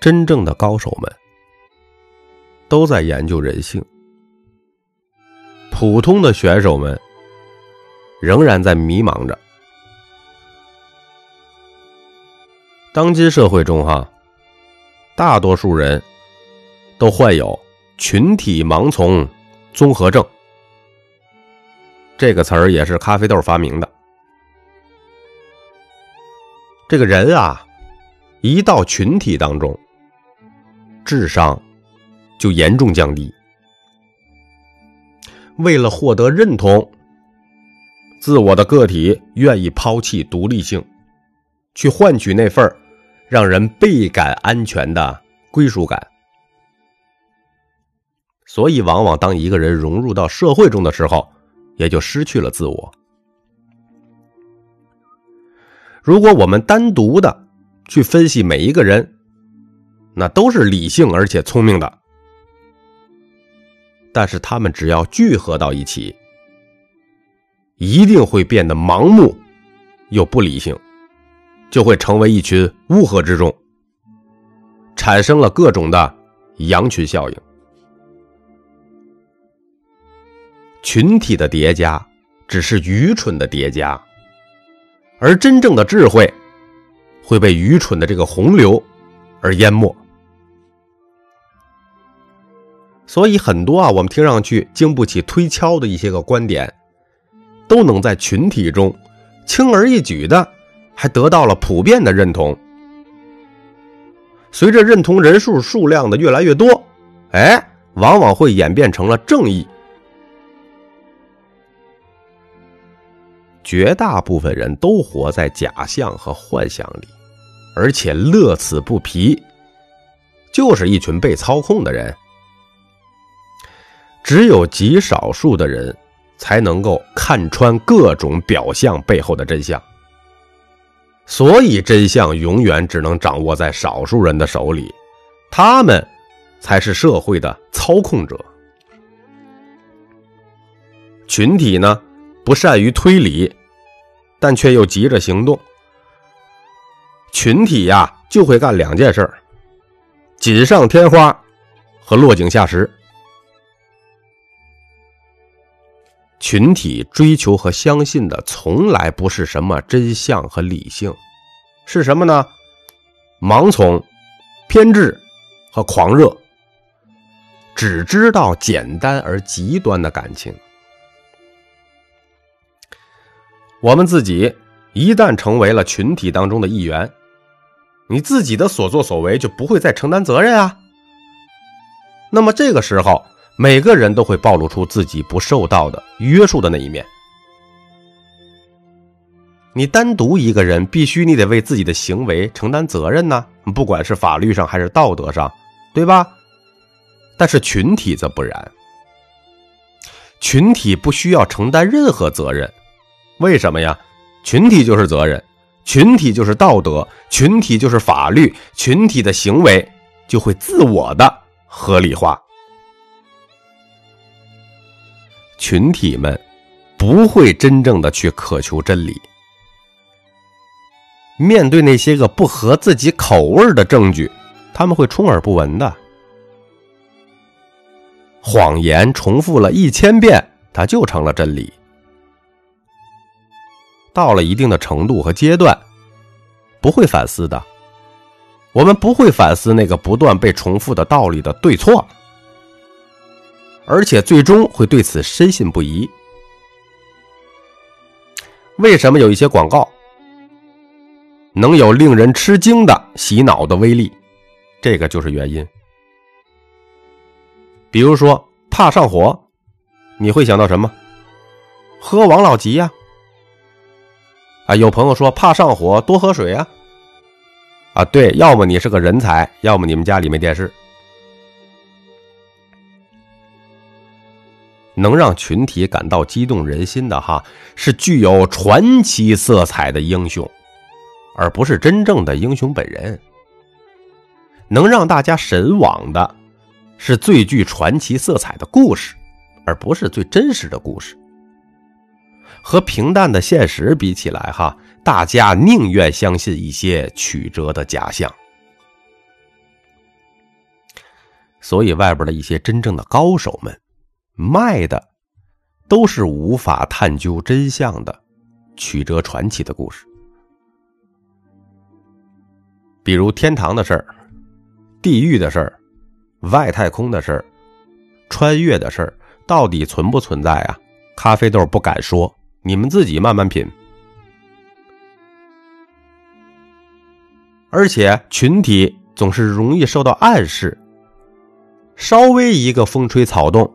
真正的高手们都在研究人性，普通的选手们仍然在迷茫着。当今社会中，哈，大多数人都患有群体盲从综合症。这个词儿也是咖啡豆发明的。这个人啊，一到群体当中，智商就严重降低。为了获得认同，自我的个体愿意抛弃独立性，去换取那份让人倍感安全的归属感。所以，往往当一个人融入到社会中的时候，也就失去了自我。如果我们单独的去分析每一个人，那都是理性而且聪明的，但是他们只要聚合到一起，一定会变得盲目又不理性，就会成为一群乌合之众，产生了各种的羊群效应。群体的叠加只是愚蠢的叠加。而真正的智慧会被愚蠢的这个洪流而淹没，所以很多啊，我们听上去经不起推敲的一些个观点，都能在群体中轻而易举的还得到了普遍的认同。随着认同人数数量的越来越多，哎，往往会演变成了正义。绝大部分人都活在假象和幻想里，而且乐此不疲，就是一群被操控的人。只有极少数的人才能够看穿各种表象背后的真相，所以真相永远只能掌握在少数人的手里，他们才是社会的操控者。群体呢，不善于推理。但却又急着行动，群体呀就会干两件事锦上添花和落井下石。群体追求和相信的从来不是什么真相和理性，是什么呢？盲从、偏执和狂热，只知道简单而极端的感情。我们自己一旦成为了群体当中的一员，你自己的所作所为就不会再承担责任啊。那么这个时候，每个人都会暴露出自己不受到的约束的那一面。你单独一个人，必须你得为自己的行为承担责任呢，不管是法律上还是道德上，对吧？但是群体则不然，群体不需要承担任何责任。为什么呀？群体就是责任，群体就是道德，群体就是法律，群体的行为就会自我的合理化。群体们不会真正的去渴求真理，面对那些个不合自己口味的证据，他们会充耳不闻的。谎言重复了一千遍，它就成了真理。到了一定的程度和阶段，不会反思的。我们不会反思那个不断被重复的道理的对错，而且最终会对此深信不疑。为什么有一些广告能有令人吃惊的洗脑的威力？这个就是原因。比如说，怕上火，你会想到什么？喝王老吉呀。啊有朋友说怕上火，多喝水啊！啊，对，要么你是个人才，要么你们家里没电视。能让群体感到激动人心的哈，是具有传奇色彩的英雄，而不是真正的英雄本人。能让大家神往的，是最具传奇色彩的故事，而不是最真实的故事。和平淡的现实比起来，哈，大家宁愿相信一些曲折的假象。所以外边的一些真正的高手们，卖的都是无法探究真相的曲折传奇的故事，比如天堂的事儿、地狱的事儿、外太空的事儿、穿越的事儿，到底存不存在啊？咖啡豆不敢说，你们自己慢慢品。而且群体总是容易受到暗示，稍微一个风吹草动，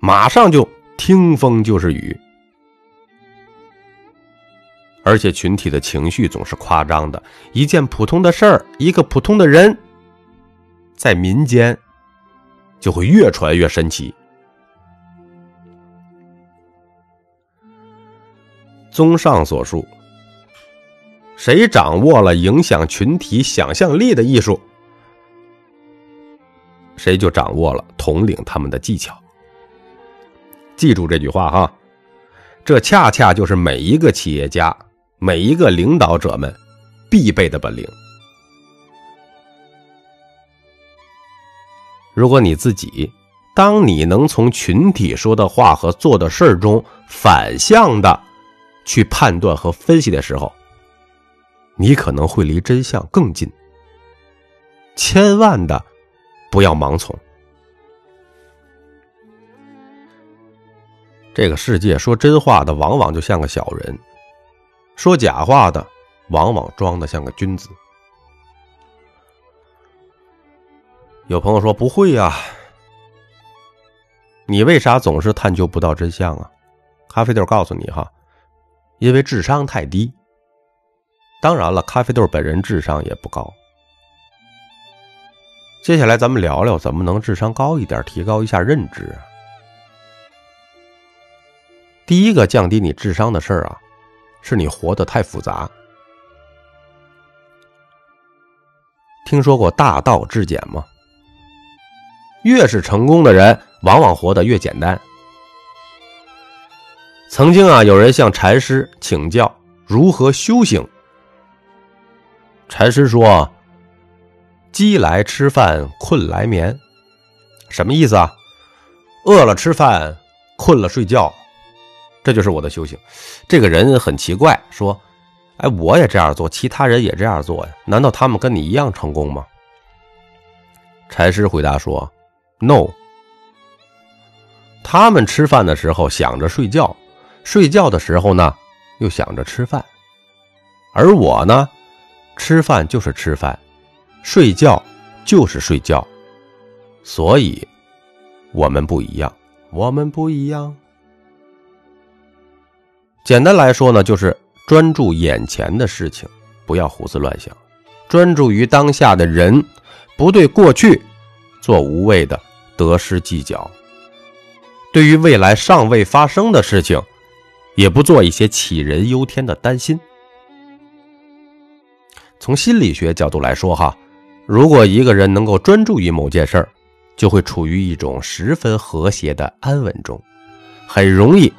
马上就听风就是雨。而且群体的情绪总是夸张的，一件普通的事儿，一个普通的人，在民间就会越传越神奇。综上所述。谁掌握了影响群体想象力的艺术，谁就掌握了统领他们的技巧。记住这句话哈，这恰恰就是每一个企业家、每一个领导者们必备的本领。如果你自己，当你能从群体说的话和做的事中反向的去判断和分析的时候，你可能会离真相更近，千万的不要盲从。这个世界说真话的往往就像个小人，说假话的往往装的像个君子。有朋友说不会呀，你为啥总是探究不到真相啊？咖啡豆告诉你哈，因为智商太低。当然了，咖啡豆本人智商也不高。接下来咱们聊聊怎么能智商高一点，提高一下认知。第一个降低你智商的事儿啊，是你活得太复杂。听说过大道至简吗？越是成功的人，往往活得越简单。曾经啊，有人向禅师请教如何修行。禅师说：“饥来吃饭，困来眠，什么意思啊？饿了吃饭，困了睡觉，这就是我的修行。”这个人很奇怪，说：“哎，我也这样做，其他人也这样做呀？难道他们跟你一样成功吗？”禅师回答说：“No，他们吃饭的时候想着睡觉，睡觉的时候呢又想着吃饭，而我呢？”吃饭就是吃饭，睡觉就是睡觉，所以，我们不一样，我们不一样。简单来说呢，就是专注眼前的事情，不要胡思乱想，专注于当下的人，不对过去做无谓的得失计较，对于未来尚未发生的事情，也不做一些杞人忧天的担心。从心理学角度来说，哈，如果一个人能够专注于某件事儿，就会处于一种十分和谐的安稳中，很容易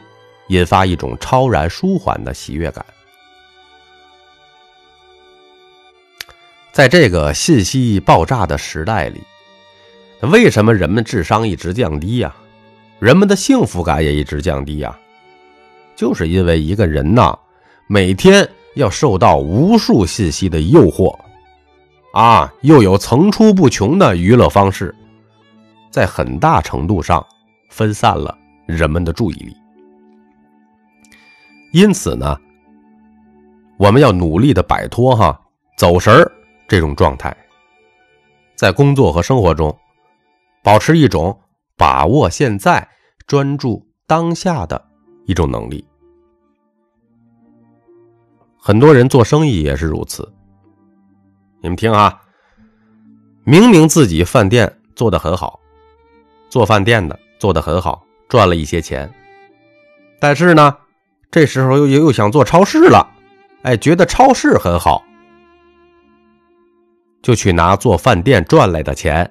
引发一种超然舒缓的喜悦感。在这个信息爆炸的时代里，为什么人们智商一直降低呀？人们的幸福感也一直降低呀？就是因为一个人呐，每天。要受到无数信息的诱惑，啊，又有层出不穷的娱乐方式，在很大程度上分散了人们的注意力。因此呢，我们要努力的摆脱哈走神儿这种状态，在工作和生活中保持一种把握现在、专注当下的一种能力。很多人做生意也是如此。你们听啊，明明自己饭店做的很好，做饭店的做的很好，赚了一些钱，但是呢，这时候又又又想做超市了，哎，觉得超市很好，就去拿做饭店赚来的钱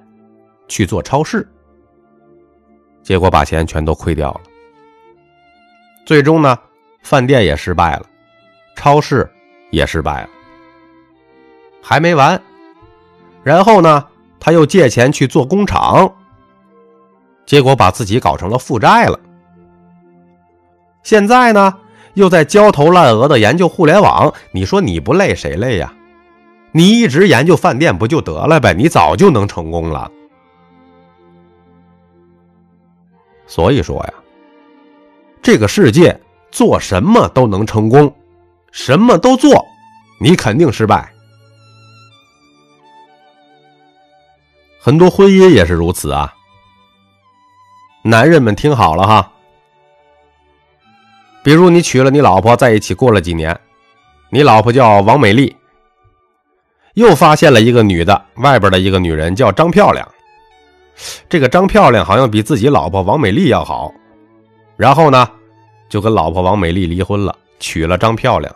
去做超市，结果把钱全都亏掉了，最终呢，饭店也失败了。超市也失败了，还没完。然后呢，他又借钱去做工厂，结果把自己搞成了负债了。现在呢，又在焦头烂额的研究互联网。你说你不累谁累呀？你一直研究饭店不就得了呗？你早就能成功了。所以说呀，这个世界做什么都能成功，什么都做，你肯定失败。很多婚姻也是如此啊。男人们听好了哈，比如你娶了你老婆，在一起过了几年，你老婆叫王美丽，又发现了一个女的，外边的一个女人叫张漂亮，这个张漂亮好像比自己老婆王美丽要好，然后呢，就跟老婆王美丽离婚了，娶了张漂亮。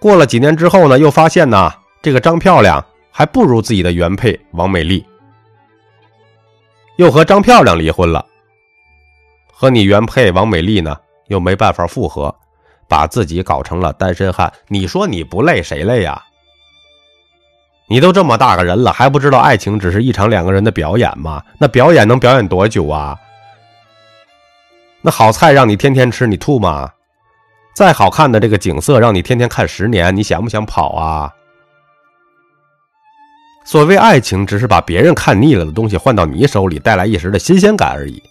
过了几年之后呢，又发现呢，这个张漂亮。还不如自己的原配王美丽，又和张漂亮离婚了。和你原配王美丽呢，又没办法复合，把自己搞成了单身汉。你说你不累谁累呀？你都这么大个人了，还不知道爱情只是一场两个人的表演吗？那表演能表演多久啊？那好菜让你天天吃，你吐吗？再好看的这个景色让你天天看十年，你想不想跑啊？所谓爱情，只是把别人看腻了的东西换到你手里，带来一时的新鲜感而已。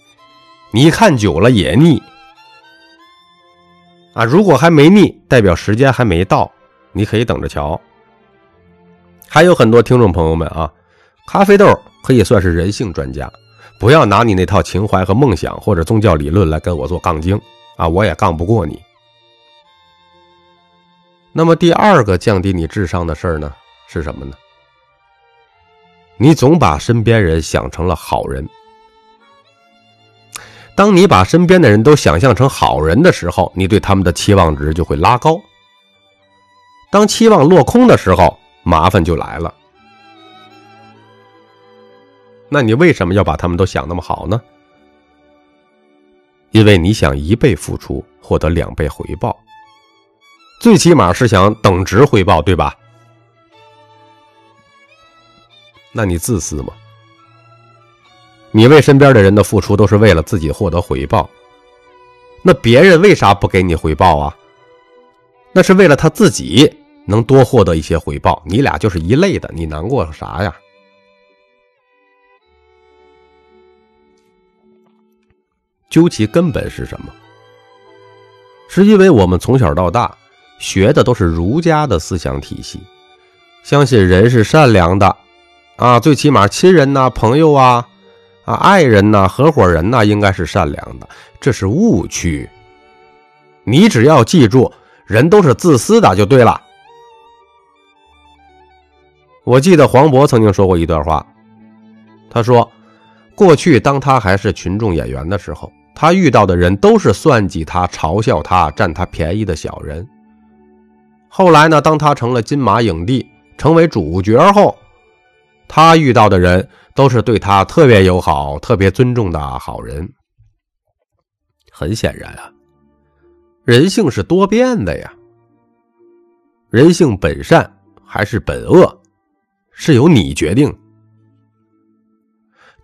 你看久了也腻啊！如果还没腻，代表时间还没到，你可以等着瞧。还有很多听众朋友们啊，咖啡豆可以算是人性专家，不要拿你那套情怀和梦想或者宗教理论来跟我做杠精啊，我也杠不过你。那么第二个降低你智商的事儿呢，是什么呢？你总把身边人想成了好人。当你把身边的人都想象成好人的时候，你对他们的期望值就会拉高。当期望落空的时候，麻烦就来了。那你为什么要把他们都想那么好呢？因为你想一倍付出获得两倍回报，最起码是想等值回报，对吧？那你自私吗？你为身边的人的付出都是为了自己获得回报，那别人为啥不给你回报啊？那是为了他自己能多获得一些回报。你俩就是一类的，你难过啥呀？究其根本是什么？是因为我们从小到大学的都是儒家的思想体系，相信人是善良的。啊，最起码亲人呐、朋友啊、啊爱人呐、合伙人呐，应该是善良的，这是误区。你只要记住，人都是自私的就对了。我记得黄渤曾经说过一段话，他说，过去当他还是群众演员的时候，他遇到的人都是算计他、嘲笑他、占他便宜的小人。后来呢，当他成了金马影帝，成为主角后。他遇到的人都是对他特别友好、特别尊重的好人。很显然啊，人性是多变的呀。人性本善还是本恶，是由你决定。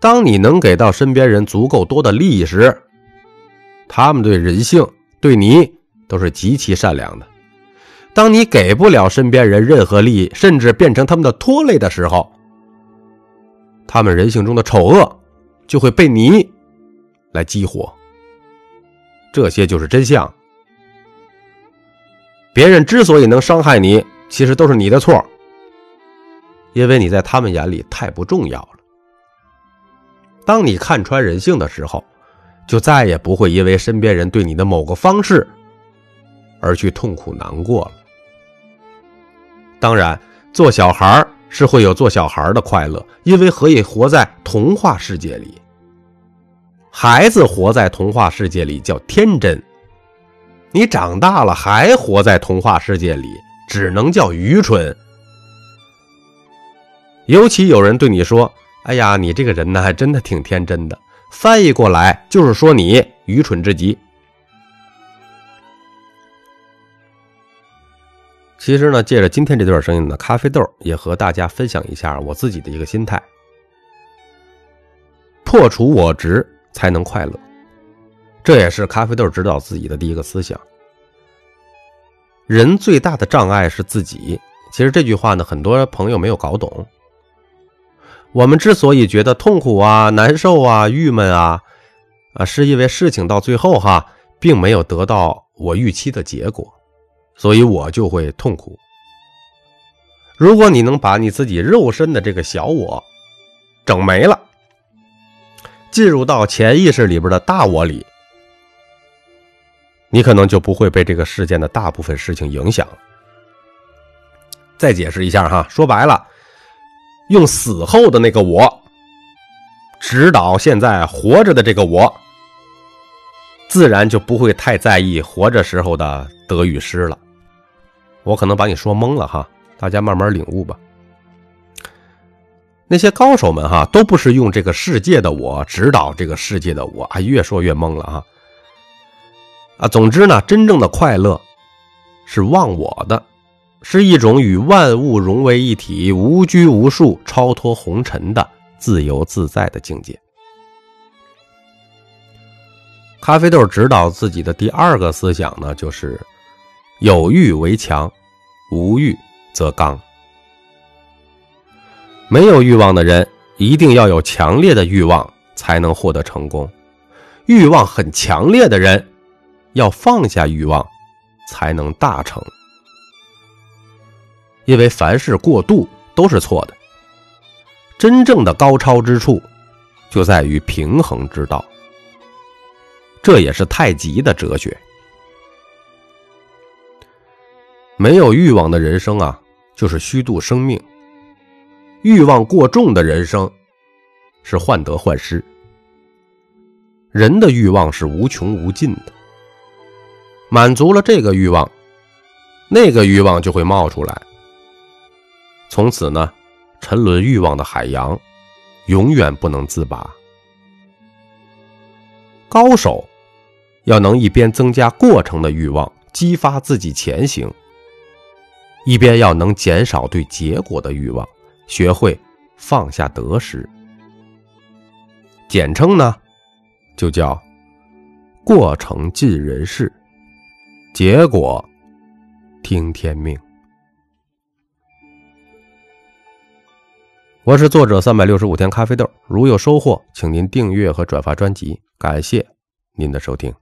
当你能给到身边人足够多的利益时，他们对人性、对你都是极其善良的。当你给不了身边人任何利益，甚至变成他们的拖累的时候，他们人性中的丑恶，就会被你来激活。这些就是真相。别人之所以能伤害你，其实都是你的错，因为你在他们眼里太不重要了。当你看穿人性的时候，就再也不会因为身边人对你的某个方式而去痛苦难过了。当然，做小孩。是会有做小孩的快乐，因为可以活在童话世界里。孩子活在童话世界里叫天真，你长大了还活在童话世界里，只能叫愚蠢。尤其有人对你说：“哎呀，你这个人呢，还真的挺天真的。”翻译过来就是说你愚蠢至极。其实呢，借着今天这段声音呢，咖啡豆也和大家分享一下我自己的一个心态：破除我执才能快乐。这也是咖啡豆指导自己的第一个思想。人最大的障碍是自己。其实这句话呢，很多朋友没有搞懂。我们之所以觉得痛苦啊、难受啊、郁闷啊，啊，是因为事情到最后哈，并没有得到我预期的结果。所以我就会痛苦。如果你能把你自己肉身的这个小我整没了，进入到潜意识里边的大我里，你可能就不会被这个事件的大部分事情影响。再解释一下哈，说白了，用死后的那个我指导现在活着的这个我，自然就不会太在意活着时候的得与失了。我可能把你说懵了哈，大家慢慢领悟吧。那些高手们哈，都不是用这个世界的我指导这个世界的我，啊，越说越懵了哈。啊，总之呢，真正的快乐是忘我的，是一种与万物融为一体、无拘无束、超脱红尘的自由自在的境界。咖啡豆指导自己的第二个思想呢，就是。有欲为强，无欲则刚。没有欲望的人，一定要有强烈的欲望，才能获得成功；欲望很强烈的人，要放下欲望，才能大成。因为凡事过度都是错的，真正的高超之处，就在于平衡之道。这也是太极的哲学。没有欲望的人生啊，就是虚度生命；欲望过重的人生，是患得患失。人的欲望是无穷无尽的，满足了这个欲望，那个欲望就会冒出来。从此呢，沉沦欲望的海洋，永远不能自拔。高手要能一边增加过程的欲望，激发自己前行。一边要能减少对结果的欲望，学会放下得失，简称呢，就叫过程尽人事，结果听天命。我是作者三百六十五天咖啡豆，如有收获，请您订阅和转发专辑，感谢您的收听。